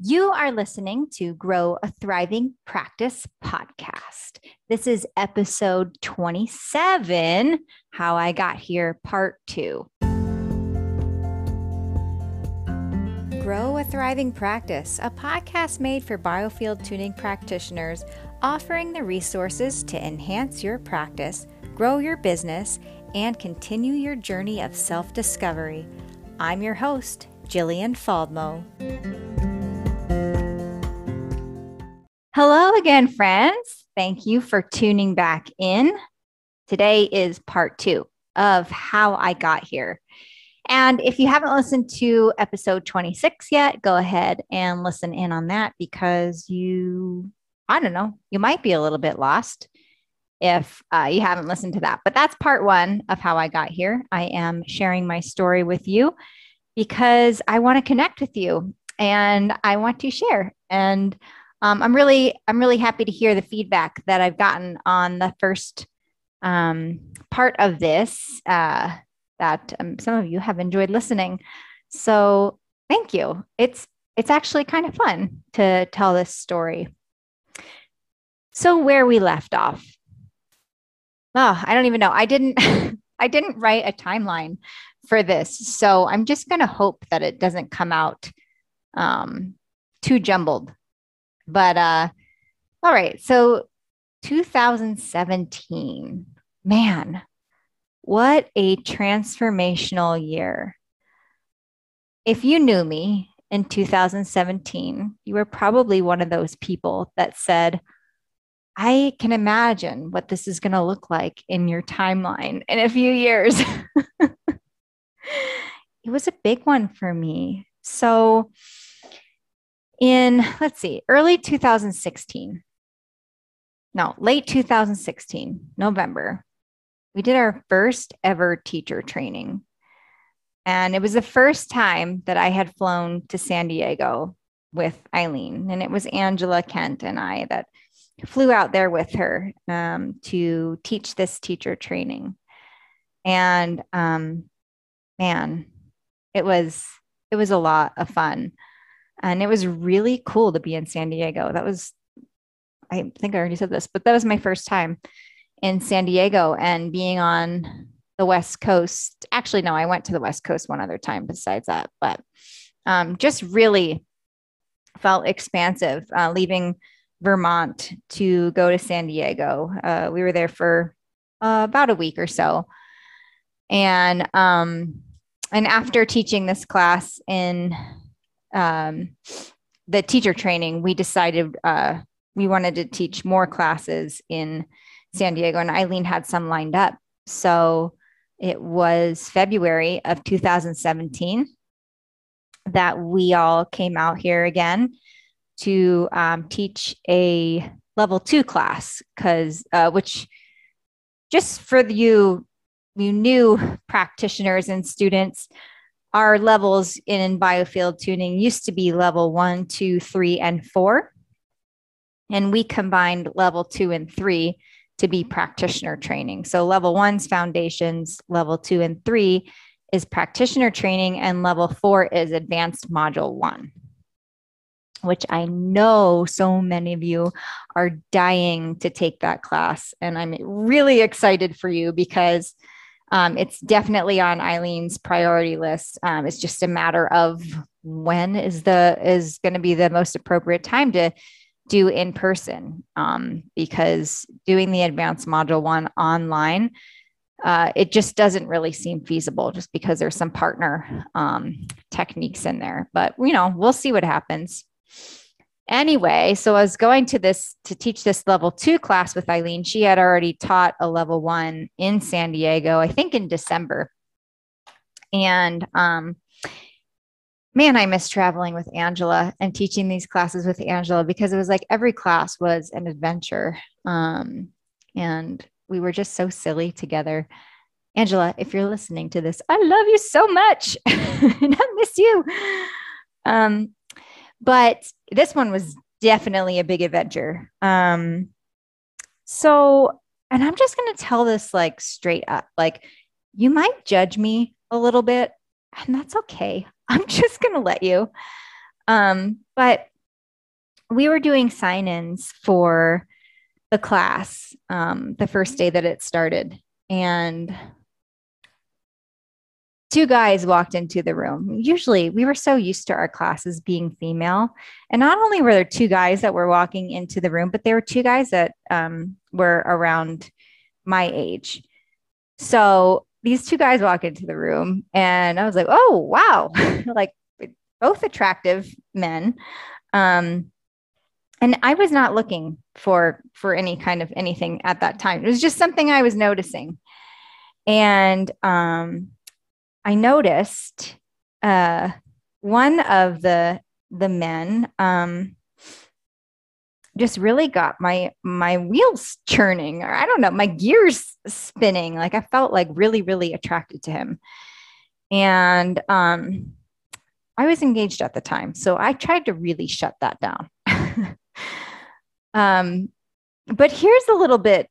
You are listening to Grow a Thriving Practice podcast. This is episode 27 How I Got Here, part two. Grow a Thriving Practice, a podcast made for biofield tuning practitioners, offering the resources to enhance your practice, grow your business, and continue your journey of self discovery. I'm your host, Jillian Faldmo. Hello again, friends. Thank you for tuning back in. Today is part two of how I got here. And if you haven't listened to episode 26 yet, go ahead and listen in on that because you, I don't know, you might be a little bit lost if uh, you haven't listened to that. But that's part one of how I got here. I am sharing my story with you because I want to connect with you and I want to share. And um, I'm really I'm really happy to hear the feedback that I've gotten on the first um, part of this. Uh, that um, some of you have enjoyed listening. So thank you. It's it's actually kind of fun to tell this story. So where we left off. Oh, I don't even know. I didn't I didn't write a timeline for this. So I'm just going to hope that it doesn't come out um, too jumbled but uh all right, so 2017. Man, what a transformational year. If you knew me in 2017, you were probably one of those people that said, I can imagine what this is going to look like in your timeline in a few years. it was a big one for me. So, in, let's see, early 2016, no, late 2016, November, we did our first ever teacher training. And it was the first time that I had flown to San Diego with Eileen. And it was Angela Kent and I that flew out there with her um, to teach this teacher training. And um, man, it was it was a lot of fun. And it was really cool to be in San Diego. That was, I think I already said this, but that was my first time in San Diego and being on the West Coast. Actually, no, I went to the West Coast one other time besides that, but um, just really felt expansive uh, leaving Vermont to go to San Diego. Uh, we were there for uh, about a week or so. And um, and after teaching this class in um, the teacher training, we decided uh, we wanted to teach more classes in San Diego, and Eileen had some lined up. So it was February of 2017 that we all came out here again to um, teach a level two class, because uh, which just for you you new practitioners and students our levels in biofield tuning used to be level one, two, three, and four. And we combined level two and three to be practitioner training. So level one's foundations, level two and three is practitioner training, and level four is advanced module one, which I know so many of you are dying to take that class. And I'm really excited for you because um, it's definitely on Eileen's priority list. Um, it's just a matter of when is the is going to be the most appropriate time to do in person. Um, because doing the advanced module one online uh, it just doesn't really seem feasible just because there's some partner um, techniques in there. But you know we'll see what happens anyway, so I was going to this to teach this level two class with Eileen. She had already taught a level one in San Diego, I think in December. And um, man, I miss traveling with Angela and teaching these classes with Angela because it was like every class was an adventure. Um, and we were just so silly together. Angela, if you're listening to this, I love you so much and I miss you. Um, but this one was definitely a big adventure. Um, so, and I'm just going to tell this like straight up like, you might judge me a little bit, and that's okay. I'm just going to let you. Um, but we were doing sign-ins for the class um, the first day that it started, and two guys walked into the room. Usually, we were so used to our classes being female. And not only were there two guys that were walking into the room, but there were two guys that um, were around my age. So these two guys walk into the room, and I was like, oh, wow, like both attractive men. Um, and I was not looking for for any kind of anything at that time. It was just something I was noticing. And um, I noticed uh, one of the the men um, just really got my my wheels churning, or I don't know, my gears spinning. Like I felt like really really attracted to him, and um, I was engaged at the time, so I tried to really shut that down. um, but here's a little bit.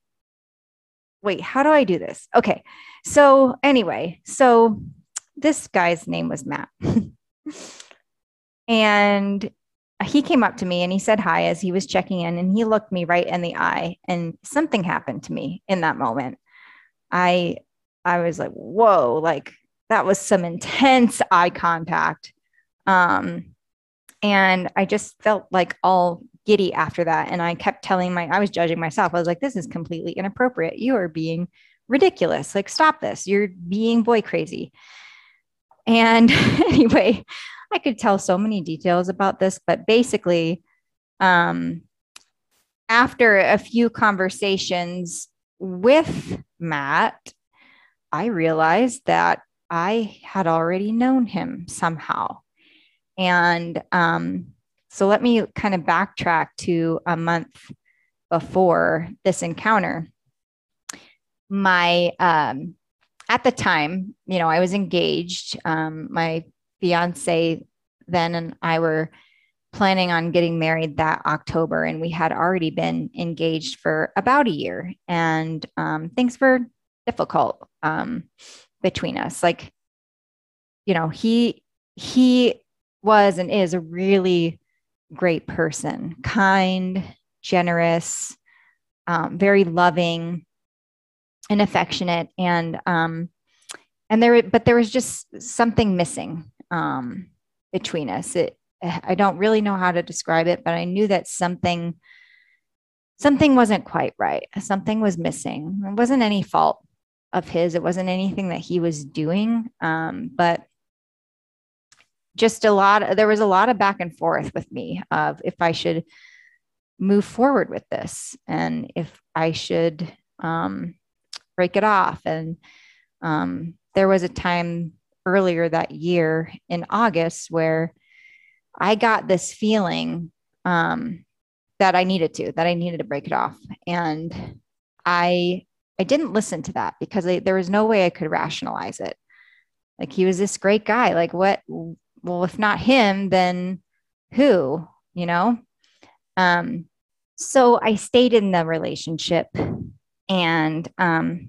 Wait, how do I do this? Okay, so anyway, so this guy's name was Matt. and he came up to me and he said hi as he was checking in and he looked me right in the eye and something happened to me in that moment. I I was like, "Whoa, like that was some intense eye contact." Um and I just felt like all giddy after that and I kept telling my I was judging myself. I was like, "This is completely inappropriate. You are being ridiculous. Like stop this. You're being boy crazy." And anyway, I could tell so many details about this, but basically, um, after a few conversations with Matt, I realized that I had already known him somehow. And um, so let me kind of backtrack to a month before this encounter. My um, at the time, you know, I was engaged. Um, my fiance then and I were planning on getting married that October, and we had already been engaged for about a year, and um, things were difficult um, between us. Like, you know, he he was and is a really great person, kind, generous, um, very loving and affectionate and um and there but there was just something missing um between us. It i don't really know how to describe it but i knew that something something wasn't quite right. Something was missing. It wasn't any fault of his. It wasn't anything that he was doing um but just a lot there was a lot of back and forth with me of if i should move forward with this and if i should um break it off. And um, there was a time earlier that year in August where I got this feeling um, that I needed to, that I needed to break it off. And I, I didn't listen to that because I, there was no way I could rationalize it. Like he was this great guy. Like what? Well, if not him, then who? You know. Um, so I stayed in the relationship and um,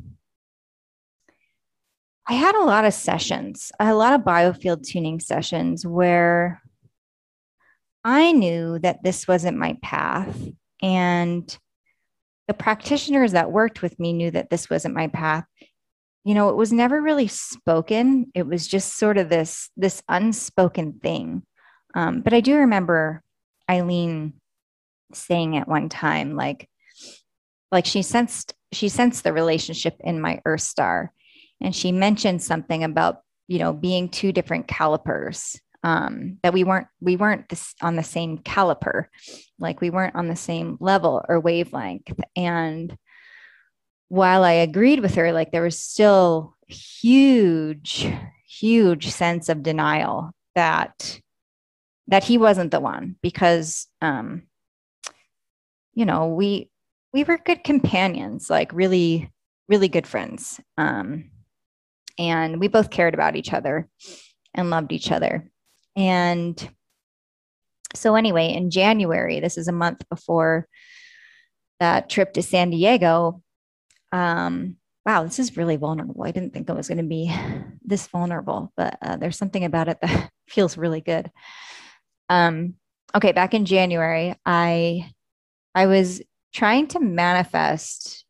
I had a lot of sessions, a lot of biofield tuning sessions where I knew that this wasn't my path. And the practitioners that worked with me knew that this wasn't my path. You know, it was never really spoken. It was just sort of this, this unspoken thing. Um, but I do remember Eileen saying at one time, like, like she sensed she sensed the relationship in my earth star and she mentioned something about you know being two different calipers um, that we weren't we weren't this, on the same caliper like we weren't on the same level or wavelength. And while i agreed with her like there was still huge huge sense of denial that that he wasn't the one because um you know we we were good companions, like really, really good friends. Um, and we both cared about each other and loved each other. And so, anyway, in January, this is a month before that trip to San Diego. Um, wow, this is really vulnerable. I didn't think it was going to be this vulnerable, but uh, there's something about it that feels really good. Um, okay, back in January, I I was trying to manifest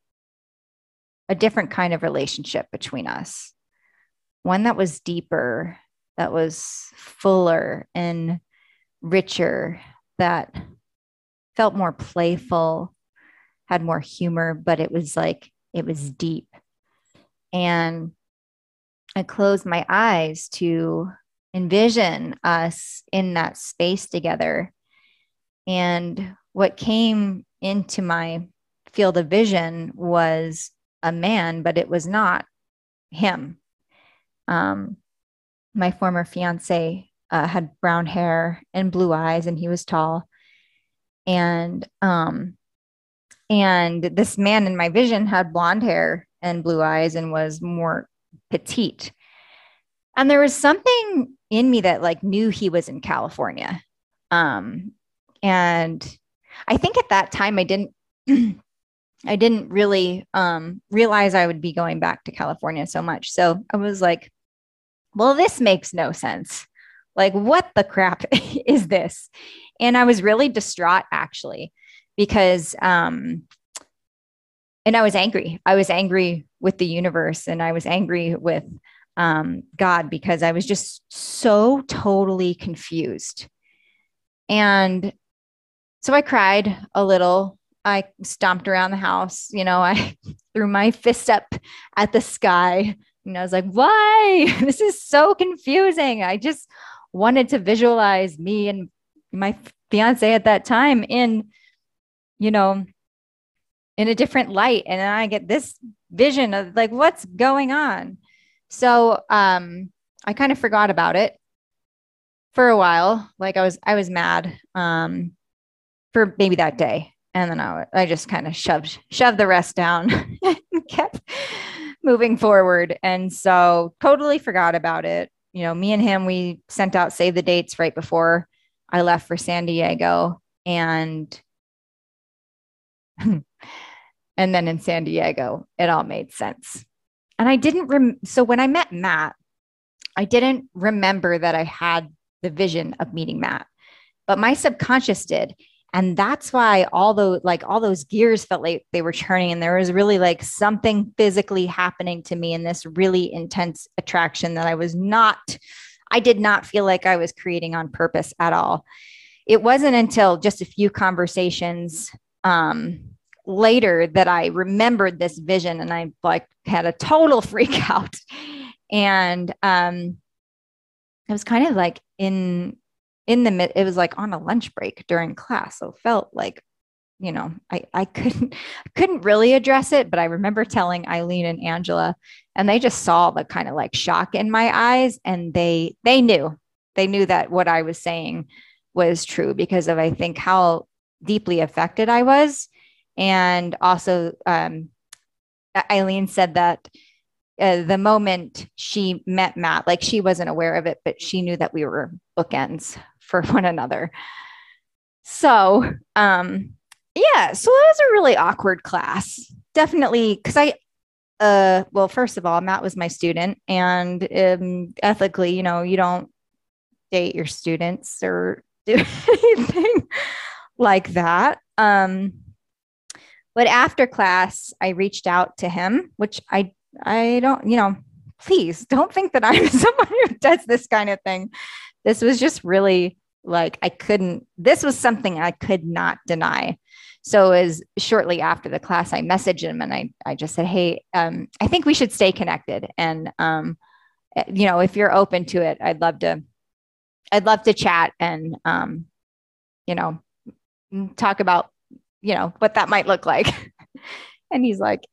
a different kind of relationship between us. One that was deeper, that was fuller and richer, that felt more playful, had more humor, but it was like it was deep. And I closed my eyes to envision us in that space together. And what came into my field of vision was a man, but it was not him. Um, my former fiance uh, had brown hair and blue eyes, and he was tall. And um, and this man in my vision had blonde hair and blue eyes and was more petite. And there was something in me that like knew he was in California. Um, and I think at that time I didn't I didn't really um, realize I would be going back to California so much. So I was like, well, this makes no sense. Like, what the crap is this? And I was really distraught actually, because, um, and I was angry. I was angry with the universe and I was angry with um, God because I was just so totally confused. And so I cried a little. I stomped around the house. You know, I threw my fist up at the sky. And I was like, why? This is so confusing. I just wanted to visualize me and my fiance at that time in, you know, in a different light. And then I get this vision of like, what's going on? So um, I kind of forgot about it for a while. Like I was, I was mad um, for maybe that day, and then I, I just kind of shoved, shoved the rest down, and kept moving forward. And so totally forgot about it. You know, me and him, we sent out save the dates right before I left for San Diego, and and then in San Diego, it all made sense. And I didn't rem- so when I met Matt, I didn't remember that I had the vision of meeting Matt, but my subconscious did. And that's why all those like all those gears felt like they were churning and there was really like something physically happening to me in this really intense attraction that I was not I did not feel like I was creating on purpose at all. It wasn't until just a few conversations um, later that I remembered this vision and I like had a total freak out. And um was kind of like in in the mid it was like on a lunch break during class. So felt like, you know, I I couldn't couldn't really address it, but I remember telling Eileen and Angela and they just saw the kind of like shock in my eyes and they they knew. They knew that what I was saying was true because of I think how deeply affected I was and also, um, Eileen said that uh, the moment she met Matt, like she wasn't aware of it, but she knew that we were bookends for one another. So, um, yeah, so that was a really awkward class. Definitely, because I, uh, well, first of all, Matt was my student, and um, ethically, you know, you don't date your students or do anything like that. Um, but after class, I reached out to him, which I I don't, you know, please don't think that I'm someone who does this kind of thing. This was just really like I couldn't, this was something I could not deny. So as shortly after the class, I messaged him and I, I just said, Hey, um, I think we should stay connected. And, um, eh, you know, if you're open to it, I'd love to, I'd love to chat and, um, you know, talk about you know, what that might look like. and he's like,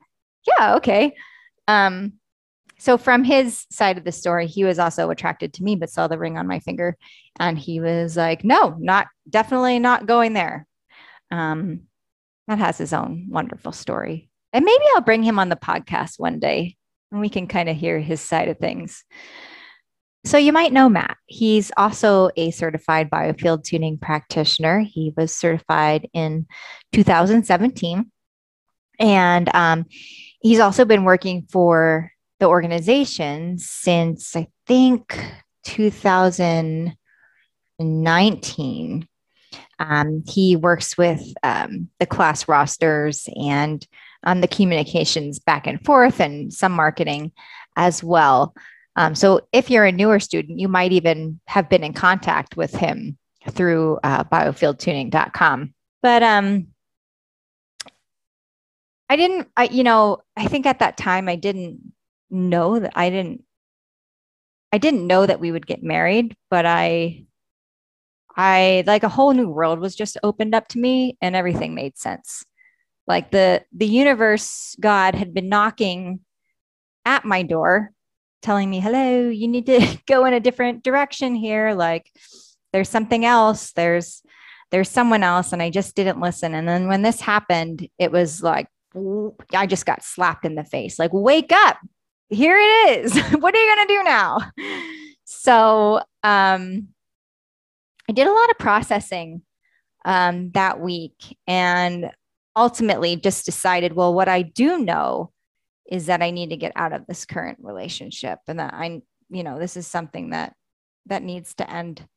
yeah, okay. Um, so from his side of the story, he was also attracted to me, but saw the ring on my finger. And he was like, no, not definitely not going there. Um, that has his own wonderful story. And maybe I'll bring him on the podcast one day and we can kind of hear his side of things. So you might know Matt. He's also a certified biofield tuning practitioner. He was certified in 2017. And um, he's also been working for the organization since I think 2019. Um, he works with um, the class rosters and um, the communications back and forth and some marketing as well. Um, so if you're a newer student, you might even have been in contact with him through uh, biofieldtuning.com. But um, I didn't, I, you know, I think at that time I didn't know that I didn't, I didn't know that we would get married, but I, I like a whole new world was just opened up to me and everything made sense. Like the, the universe, God had been knocking at my door telling me, hello, you need to go in a different direction here. Like there's something else. There's, there's someone else. And I just didn't listen. And then when this happened, it was like, I just got slapped in the face. Like, wake up. Here it is. what are you going to do now? So, um, I did a lot of processing um, that week and ultimately just decided, well, what I do know is that I need to get out of this current relationship and that I, you know, this is something that that needs to end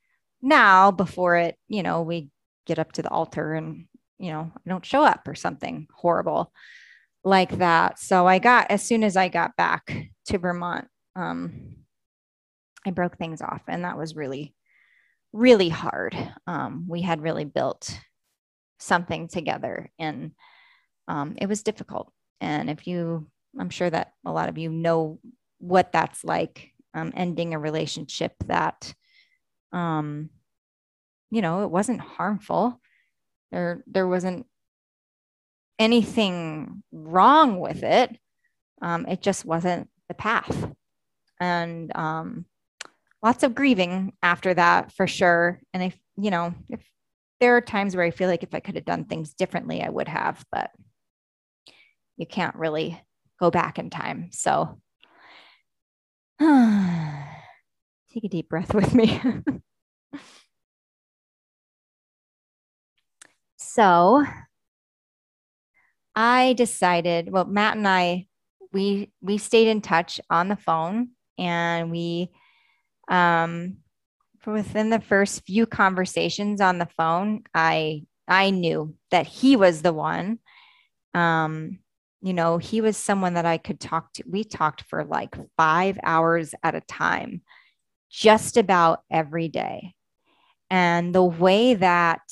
now before it, you know, we get up to the altar and, you know, I don't show up or something horrible like that. So I got as soon as I got back to Vermont, um, I broke things off, and that was really, really hard. Um, we had really built something together, and um, it was difficult. And if you I'm sure that a lot of you know what that's like um, ending a relationship that, um, you know, it wasn't harmful. There, there wasn't anything wrong with it. Um, it just wasn't the path. And um, lots of grieving after that for sure. And if, you know, if there are times where I feel like if I could have done things differently, I would have, but you can't really go back in time. So take a deep breath with me. so I decided, well, Matt and I, we we stayed in touch on the phone and we um within the first few conversations on the phone, I I knew that he was the one. Um, you know, he was someone that I could talk to. We talked for like five hours at a time, just about every day. And the way that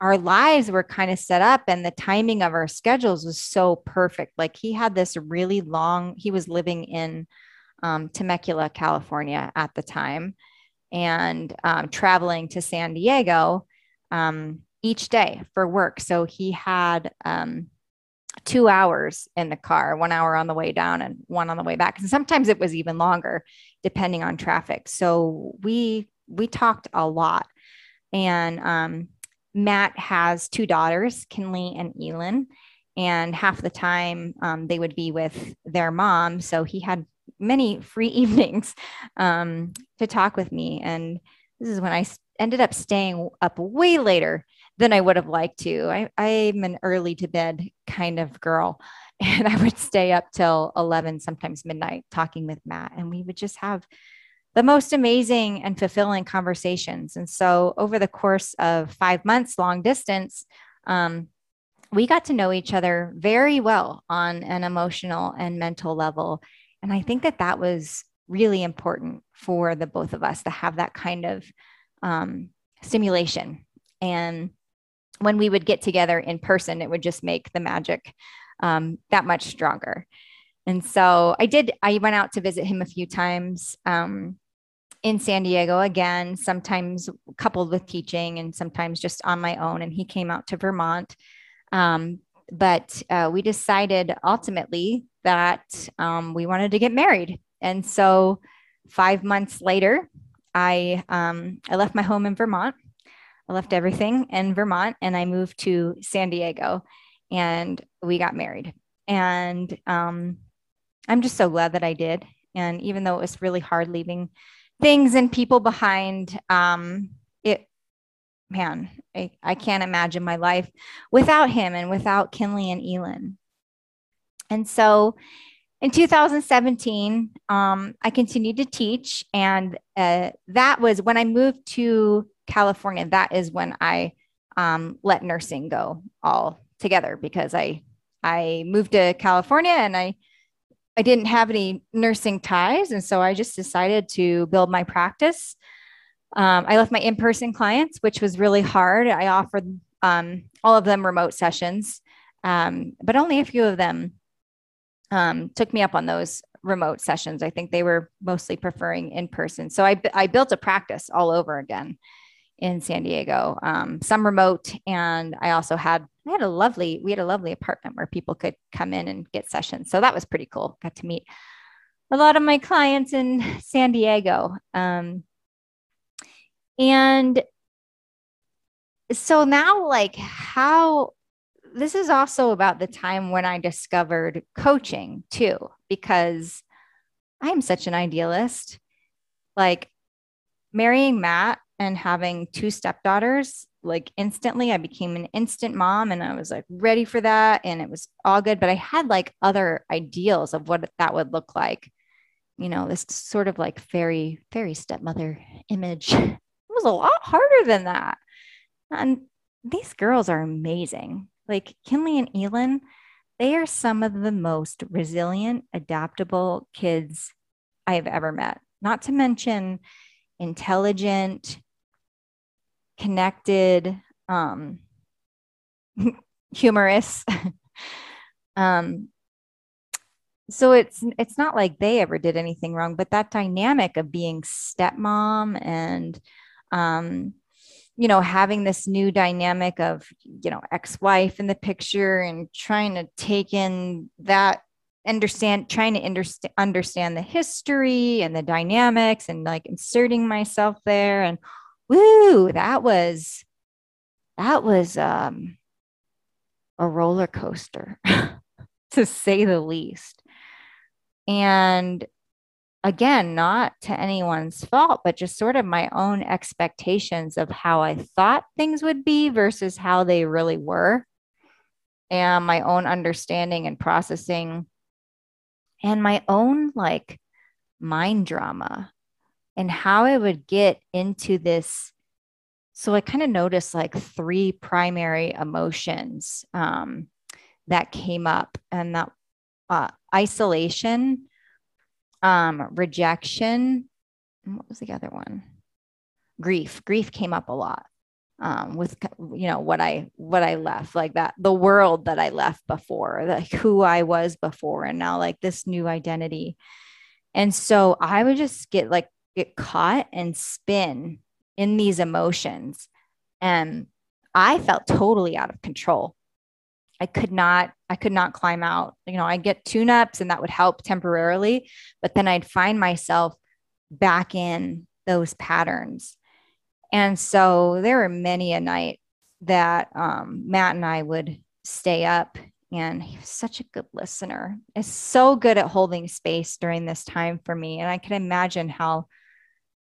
our lives were kind of set up and the timing of our schedules was so perfect. Like he had this really long, he was living in um, Temecula, California at the time, and um, traveling to San Diego um, each day for work. So he had, um, two hours in the car, one hour on the way down and one on the way back. And sometimes it was even longer depending on traffic. So we we talked a lot. And um, Matt has two daughters, Kinley and Elin. And half the time um, they would be with their mom. So he had many free evenings um, to talk with me. And this is when I ended up staying up way later than I would have liked to. I, I'm an early to bed kind of girl. And I would stay up till 11, sometimes midnight, talking with Matt. And we would just have the most amazing and fulfilling conversations. And so, over the course of five months, long distance, um, we got to know each other very well on an emotional and mental level. And I think that that was really important for the both of us to have that kind of um, stimulation. And when we would get together in person, it would just make the magic um, that much stronger. And so I did, I went out to visit him a few times um, in San Diego again, sometimes coupled with teaching and sometimes just on my own. And he came out to Vermont. Um, but uh, we decided ultimately that um, we wanted to get married. And so five months later, I, um, I left my home in Vermont I left everything in Vermont and I moved to San Diego and we got married. And um, I'm just so glad that I did. And even though it was really hard leaving things and people behind, um, it, man, I, I can't imagine my life without him and without Kinley and Elin. And so in 2017, um, I continued to teach, and uh, that was when I moved to California. That is when I um, let nursing go all together because I I moved to California and I I didn't have any nursing ties, and so I just decided to build my practice. Um, I left my in-person clients, which was really hard. I offered um, all of them remote sessions, um, but only a few of them um, took me up on those remote sessions. I think they were mostly preferring in person. So I, I built a practice all over again in San Diego, um, some remote. And I also had, I had a lovely, we had a lovely apartment where people could come in and get sessions. So that was pretty cool. Got to meet a lot of my clients in San Diego. Um, and so now, like, how this is also about the time when I discovered coaching too, because I'm such an idealist. Like marrying Matt and having two stepdaughters, like instantly, I became an instant mom and I was like ready for that. And it was all good. But I had like other ideals of what that would look like. You know, this sort of like fairy, fairy stepmother image. It was a lot harder than that. And these girls are amazing. Like Kinley and Elin, they are some of the most resilient, adaptable kids I have ever met. Not to mention intelligent, connected, um, humorous. um, so it's it's not like they ever did anything wrong, but that dynamic of being stepmom and um, you know, having this new dynamic of, you know, ex wife in the picture and trying to take in that, understand, trying to understand, understand the history and the dynamics and like inserting myself there. And woo, that was, that was um, a roller coaster to say the least. And again, not to anyone's fault, but just sort of my own expectations of how I thought things would be versus how they really were, and my own understanding and processing, and my own like mind drama and how I would get into this. So I kind of noticed like three primary emotions um, that came up, and that uh, isolation um, rejection. What was the other one? Grief. Grief came up a lot um, with you know what I what I left like that the world that I left before like who I was before and now like this new identity and so I would just get like get caught and spin in these emotions and I felt totally out of control I could not, I could not climb out. You know, I get tune ups and that would help temporarily, but then I'd find myself back in those patterns. And so there were many a night that um, Matt and I would stay up, and he was such a good listener. Is so good at holding space during this time for me. And I can imagine how,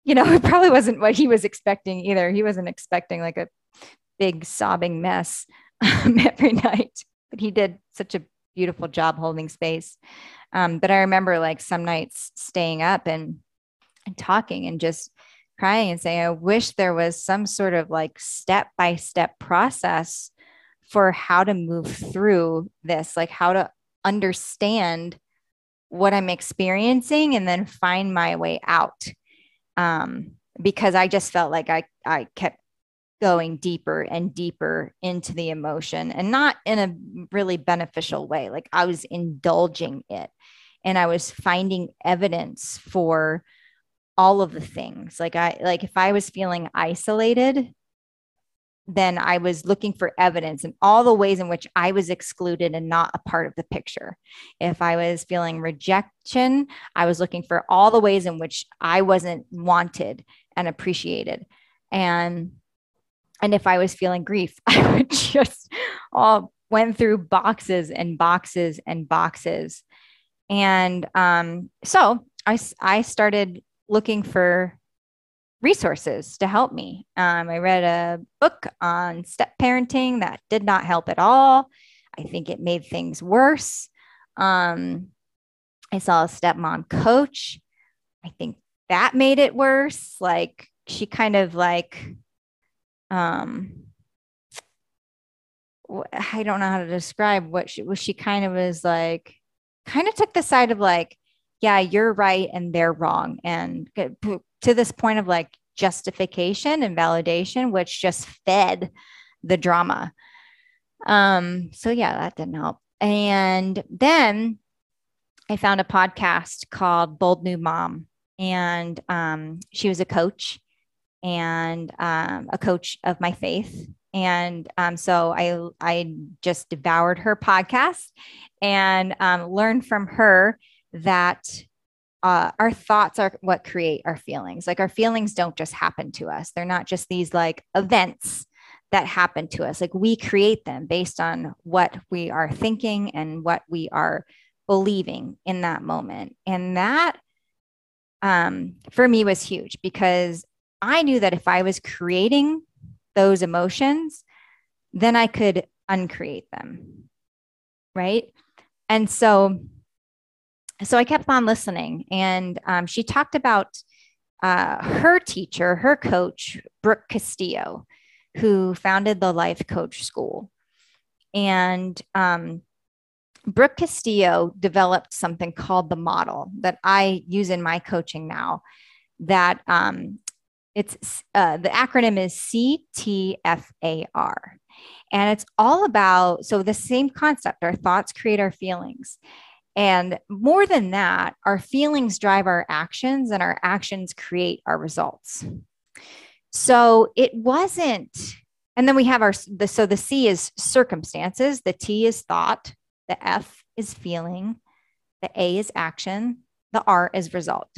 you know, it probably wasn't what he was expecting either. He wasn't expecting like a big sobbing mess um, every night. But he did such a beautiful job holding space. Um, but I remember like some nights staying up and, and talking and just crying and saying, I wish there was some sort of like step by step process for how to move through this, like how to understand what I'm experiencing and then find my way out. Um, because I just felt like I, I kept going deeper and deeper into the emotion and not in a really beneficial way. Like I was indulging it and I was finding evidence for all of the things. Like I like if I was feeling isolated, then I was looking for evidence in all the ways in which I was excluded and not a part of the picture. If I was feeling rejection, I was looking for all the ways in which I wasn't wanted and appreciated. And and if I was feeling grief, I would just all went through boxes and boxes and boxes. And um, so I, I started looking for resources to help me. Um, I read a book on step parenting that did not help at all. I think it made things worse. Um, I saw a stepmom coach. I think that made it worse. Like she kind of like, um, I don't know how to describe what she was. She kind of was like, kind of took the side of like, yeah, you're right and they're wrong. And to this point of like justification and validation, which just fed the drama. Um, so yeah, that didn't help. And then I found a podcast called Bold New Mom, and um, she was a coach and um, a coach of my faith. And um, so I I just devoured her podcast and um, learned from her that uh, our thoughts are what create our feelings. Like our feelings don't just happen to us; they're not just these like events that happen to us. Like we create them based on what we are thinking and what we are believing in that moment. And that um, for me was huge because I knew that if I was creating those emotions, then I could uncreate them. Right. And so, so I kept on listening, and um, she talked about uh, her teacher, her coach, Brooke Castillo, who founded the Life Coach School. And um, Brooke Castillo developed something called the model that I use in my coaching now. That um, it's uh, the acronym is CTFAR. And it's all about so the same concept our thoughts create our feelings. And more than that, our feelings drive our actions and our actions create our results. So it wasn't, and then we have our, the, so the C is circumstances, the T is thought, the F is feeling, the A is action, the R is result.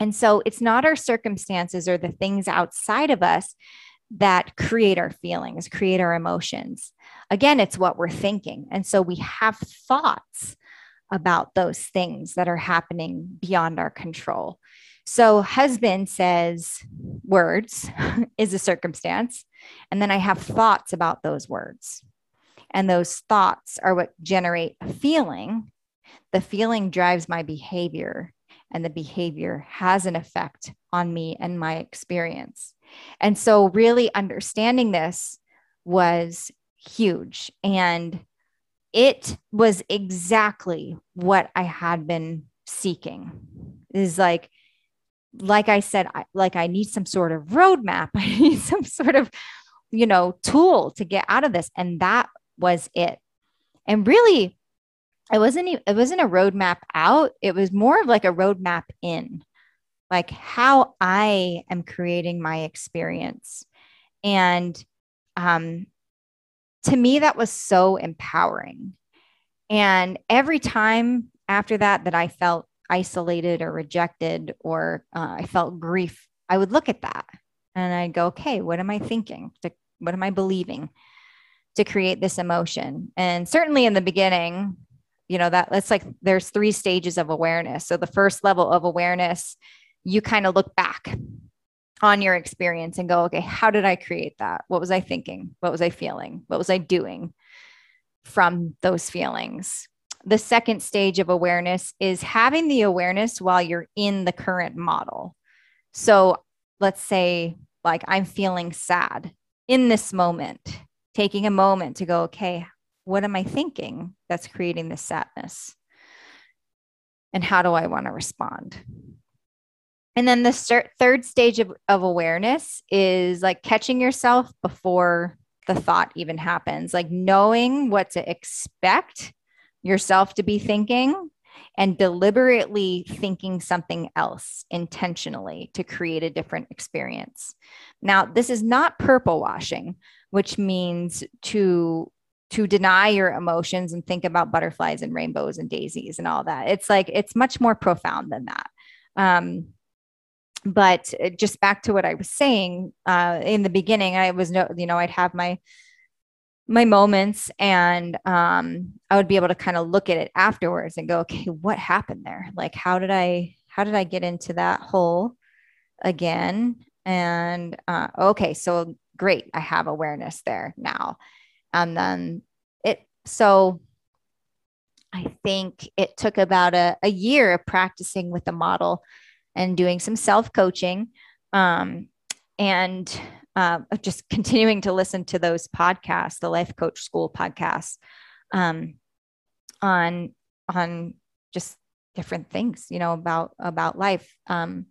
And so it's not our circumstances or the things outside of us that create our feelings, create our emotions. Again, it's what we're thinking. And so we have thoughts about those things that are happening beyond our control. So, husband says words is a circumstance. And then I have thoughts about those words. And those thoughts are what generate a feeling. The feeling drives my behavior, and the behavior has an effect on me and my experience. And so, really understanding this was huge. And it was exactly what I had been seeking. Is like like I said, I, like I need some sort of roadmap. I need some sort of, you know, tool to get out of this. And that was it. And really, it wasn't it wasn't a roadmap out. It was more of like a roadmap in, like how I am creating my experience. And um, to me, that was so empowering. And every time after that, that I felt isolated or rejected or uh, I felt grief, I would look at that and I'd go, okay, what am I thinking? What am I believing to create this emotion? And certainly in the beginning, you know, that that's like there's three stages of awareness. So the first level of awareness, you kind of look back on your experience and go, okay, how did I create that? What was I thinking? What was I feeling? What was I doing from those feelings? the second stage of awareness is having the awareness while you're in the current model. So let's say, like, I'm feeling sad in this moment, taking a moment to go, okay, what am I thinking that's creating this sadness? And how do I want to respond? And then the third stage of, of awareness is like catching yourself before the thought even happens, like knowing what to expect yourself to be thinking and deliberately thinking something else intentionally to create a different experience. Now, this is not purple washing, which means to to deny your emotions and think about butterflies and rainbows and daisies and all that. It's like it's much more profound than that. Um, but just back to what I was saying uh, in the beginning, I was no, you know, I'd have my my moments and um, i would be able to kind of look at it afterwards and go okay what happened there? Like how did i how did i get into that hole again? And uh, okay so great i have awareness there now. And then it so I think it took about a, a year of practicing with the model and doing some self coaching um, and uh, just continuing to listen to those podcasts, the Life Coach School podcasts, um, on on just different things, you know, about about life. Um,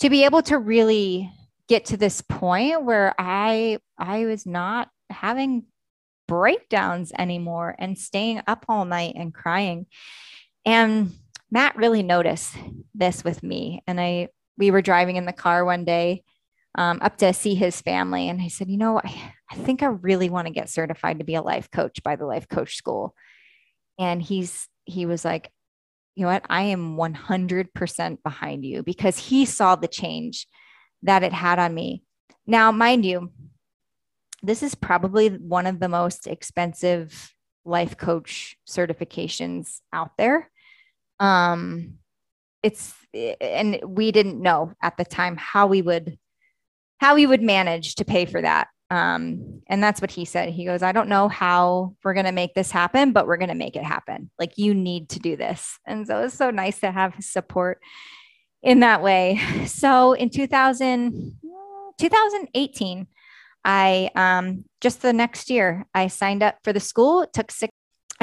to be able to really get to this point where I I was not having breakdowns anymore and staying up all night and crying. And Matt really noticed this with me. And I we were driving in the car one day um, up to see his family. And I said, you know, I, I think I really want to get certified to be a life coach by the life coach school. And he's he was like, you know what? I am 100% behind you because he saw the change that it had on me. Now, mind you, this is probably one of the most expensive life coach certifications out there. Um, it's and we didn't know at the time how we would how we would manage to pay for that. Um, and that's what he said. He goes, I don't know how we're going to make this happen, but we're going to make it happen. Like, you need to do this. And so it's so nice to have his support in that way. So in 2000, 2018, I um, just the next year, I signed up for the school. It took six.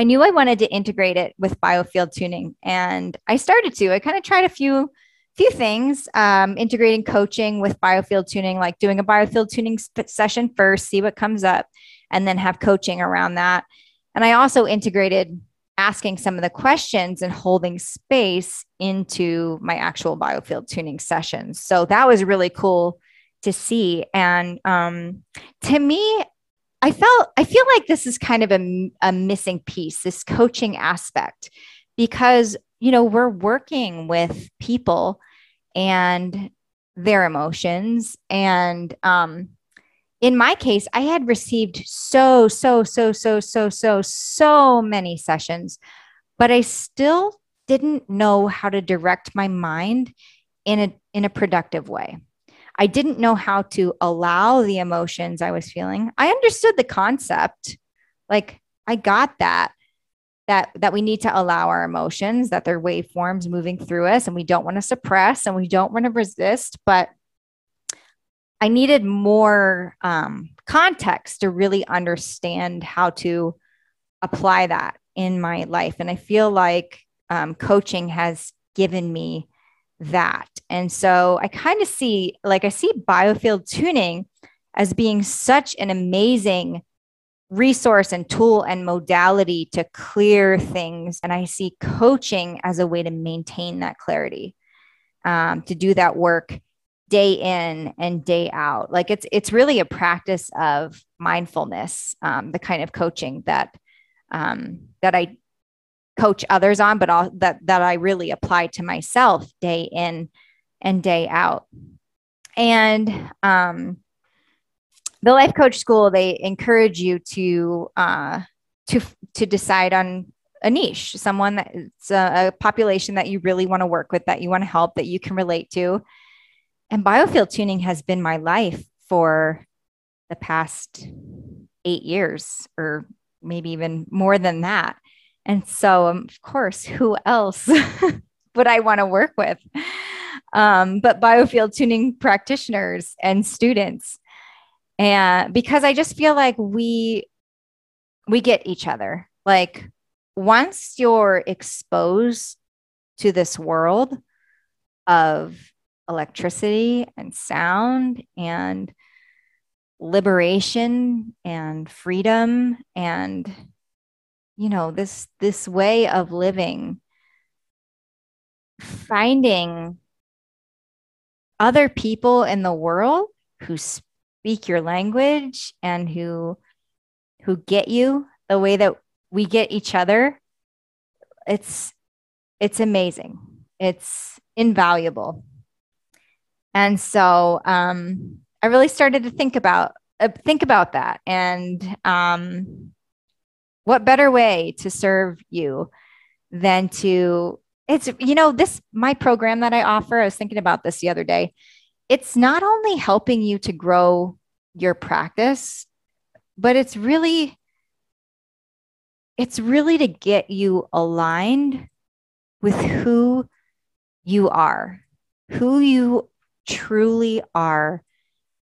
I knew I wanted to integrate it with biofield tuning, and I started to. I kind of tried a few few things, um, integrating coaching with biofield tuning, like doing a biofield tuning session first, see what comes up, and then have coaching around that. And I also integrated asking some of the questions and holding space into my actual biofield tuning sessions. So that was really cool to see. And um, to me, I felt I feel like this is kind of a, a missing piece, this coaching aspect, because you know, we're working with people and their emotions. And um, in my case, I had received so, so, so, so, so, so, so many sessions, but I still didn't know how to direct my mind in a in a productive way. I didn't know how to allow the emotions I was feeling. I understood the concept. Like I got that that that we need to allow our emotions that they're waveforms moving through us and we don't want to suppress and we don't want to resist but i needed more um, context to really understand how to apply that in my life and i feel like um, coaching has given me that and so i kind of see like i see biofield tuning as being such an amazing resource and tool and modality to clear things. And I see coaching as a way to maintain that clarity, um, to do that work day in and day out. Like it's it's really a practice of mindfulness, um, the kind of coaching that um, that I coach others on, but all that that I really apply to myself day in and day out. And um, the life coach school they encourage you to uh, to to decide on a niche someone that's a, a population that you really want to work with that you want to help that you can relate to and biofield tuning has been my life for the past eight years or maybe even more than that and so um, of course who else would i want to work with? Um, but biofield tuning practitioners and students. And because i just feel like we we get each other. Like once you're exposed to this world of electricity and sound and liberation and freedom and you know this this way of living finding other people in the world who speak your language and who who get you the way that we get each other it's it's amazing. It's invaluable. And so um, i really started to think about uh, think about that. And um, what better way to serve you than to it's you know this my program that i offer i was thinking about this the other day it's not only helping you to grow your practice, but it's really it's really to get you aligned with who you are, who you truly are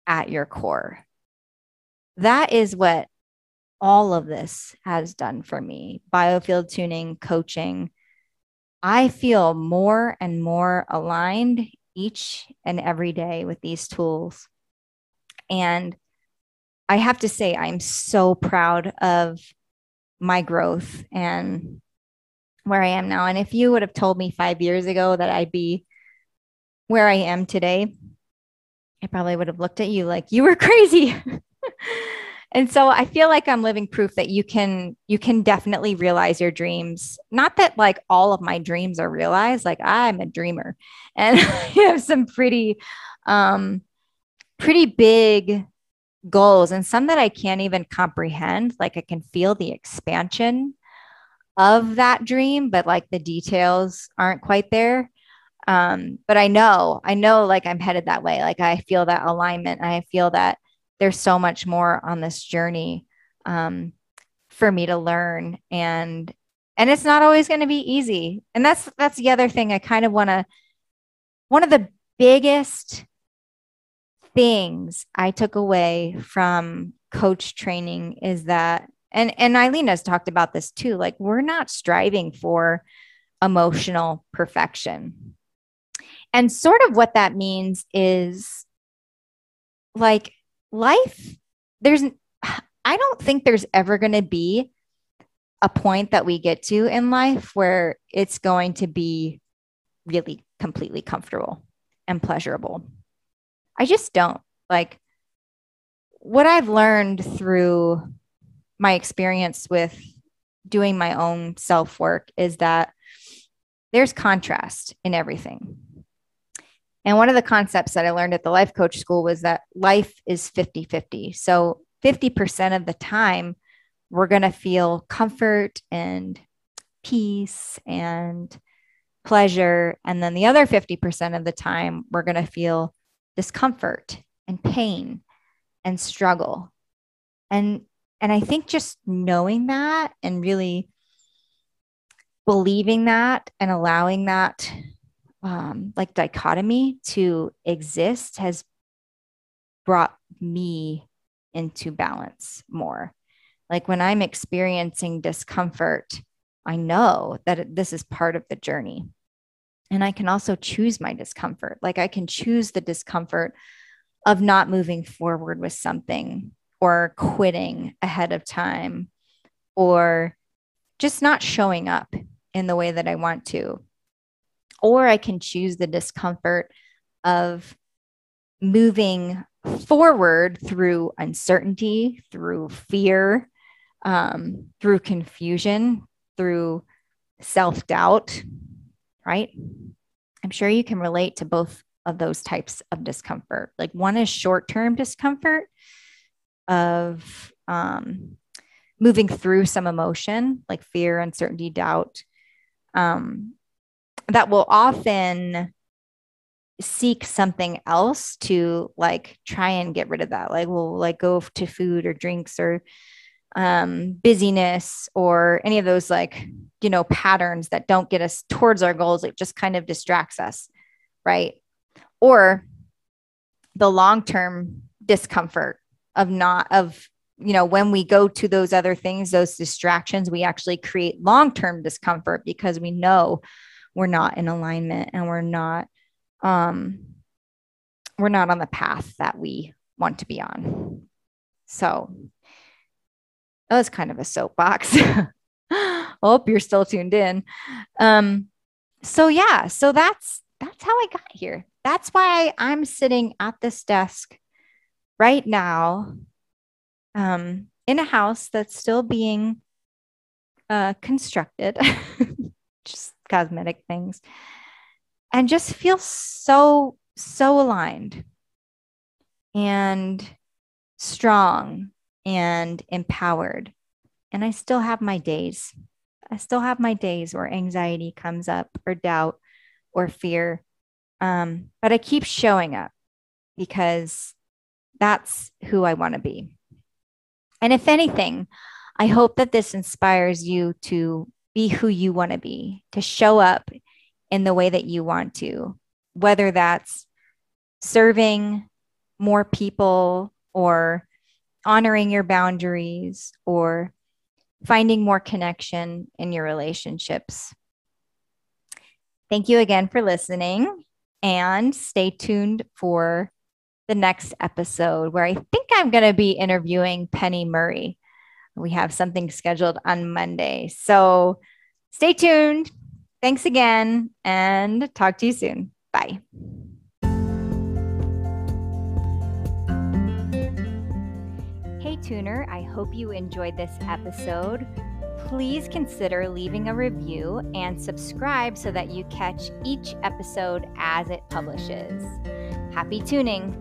at your core. That is what all of this has done for me biofield tuning, coaching. I feel more and more aligned each and every day with these tools. And I have to say, I'm so proud of my growth and where I am now. And if you would have told me five years ago that I'd be where I am today, I probably would have looked at you like you were crazy. And so I feel like I'm living proof that you can you can definitely realize your dreams. Not that like all of my dreams are realized, like I'm a dreamer and I have some pretty um pretty big goals and some that I can't even comprehend. Like I can feel the expansion of that dream, but like the details aren't quite there. Um, but I know, I know like I'm headed that way. Like I feel that alignment. I feel that there's so much more on this journey um, for me to learn. And and it's not always going to be easy. And that's that's the other thing I kind of want to one of the biggest things I took away from coach training is that and and Eileen has talked about this too like we're not striving for emotional perfection and sort of what that means is like life, there's, I don't think there's ever going to be a point that we get to in life where it's going to be really completely comfortable and pleasurable. I just don't like what I've learned through my experience with doing my own self work is that there's contrast in everything. And one of the concepts that I learned at the life coach school was that life is 50 50. So 50% of the time, we're going to feel comfort and peace and pleasure. And then the other 50% of the time, we're going to feel discomfort and pain and struggle. And and I think just knowing that and really believing that and allowing that um, like dichotomy to exist has brought me into balance more. Like when I'm experiencing discomfort, I know that this is part of the journey. And I can also choose my discomfort. Like I can choose the discomfort of not moving forward with something or quitting ahead of time or just not showing up in the way that I want to or I can choose the discomfort of moving forward through uncertainty, through fear, um, through confusion, through self doubt, right? I'm sure you can relate to both of those types of discomfort. Like one is short term discomfort of um, moving through some emotion like fear, uncertainty, doubt. Um, that will often seek something else to like try and get rid of that. Like we'll like go to food or drinks or um busyness or any of those like you know patterns that don't get us towards our goals. It just kind of distracts us right? Or the long term discomfort of not of you know when we go to those other things those distractions we actually create long term discomfort because we know we're not in alignment and we're not um we're not on the path that we want to be on. So that was kind of a soapbox. Hope you're still tuned in. Um so yeah so that's that's how i got here. That's why i'm sitting at this desk right now um in a house that's still being uh constructed. Just cosmetic things, and just feel so, so aligned and strong and empowered. And I still have my days. I still have my days where anxiety comes up or doubt or fear. Um, but I keep showing up because that's who I want to be. And if anything, I hope that this inspires you to be who you want to be, to show up in the way that you want to, whether that's serving more people or honoring your boundaries or finding more connection in your relationships. Thank you again for listening and stay tuned for the next episode where I think I'm going to be interviewing Penny Murray. We have something scheduled on Monday. So stay tuned. Thanks again and talk to you soon. Bye. Hey, Tuner, I hope you enjoyed this episode. Please consider leaving a review and subscribe so that you catch each episode as it publishes. Happy tuning!